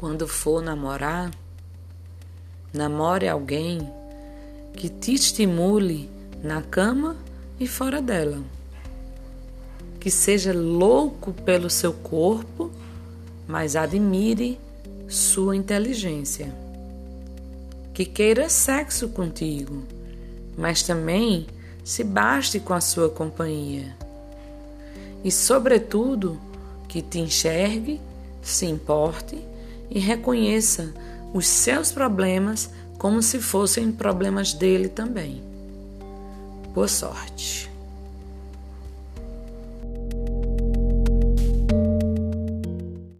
Quando for namorar, namore alguém que te estimule na cama e fora dela. Que seja louco pelo seu corpo, mas admire sua inteligência. Que queira sexo contigo, mas também se baste com a sua companhia. E, sobretudo, que te enxergue, se importe e reconheça os seus problemas como se fossem problemas dele também. Boa sorte.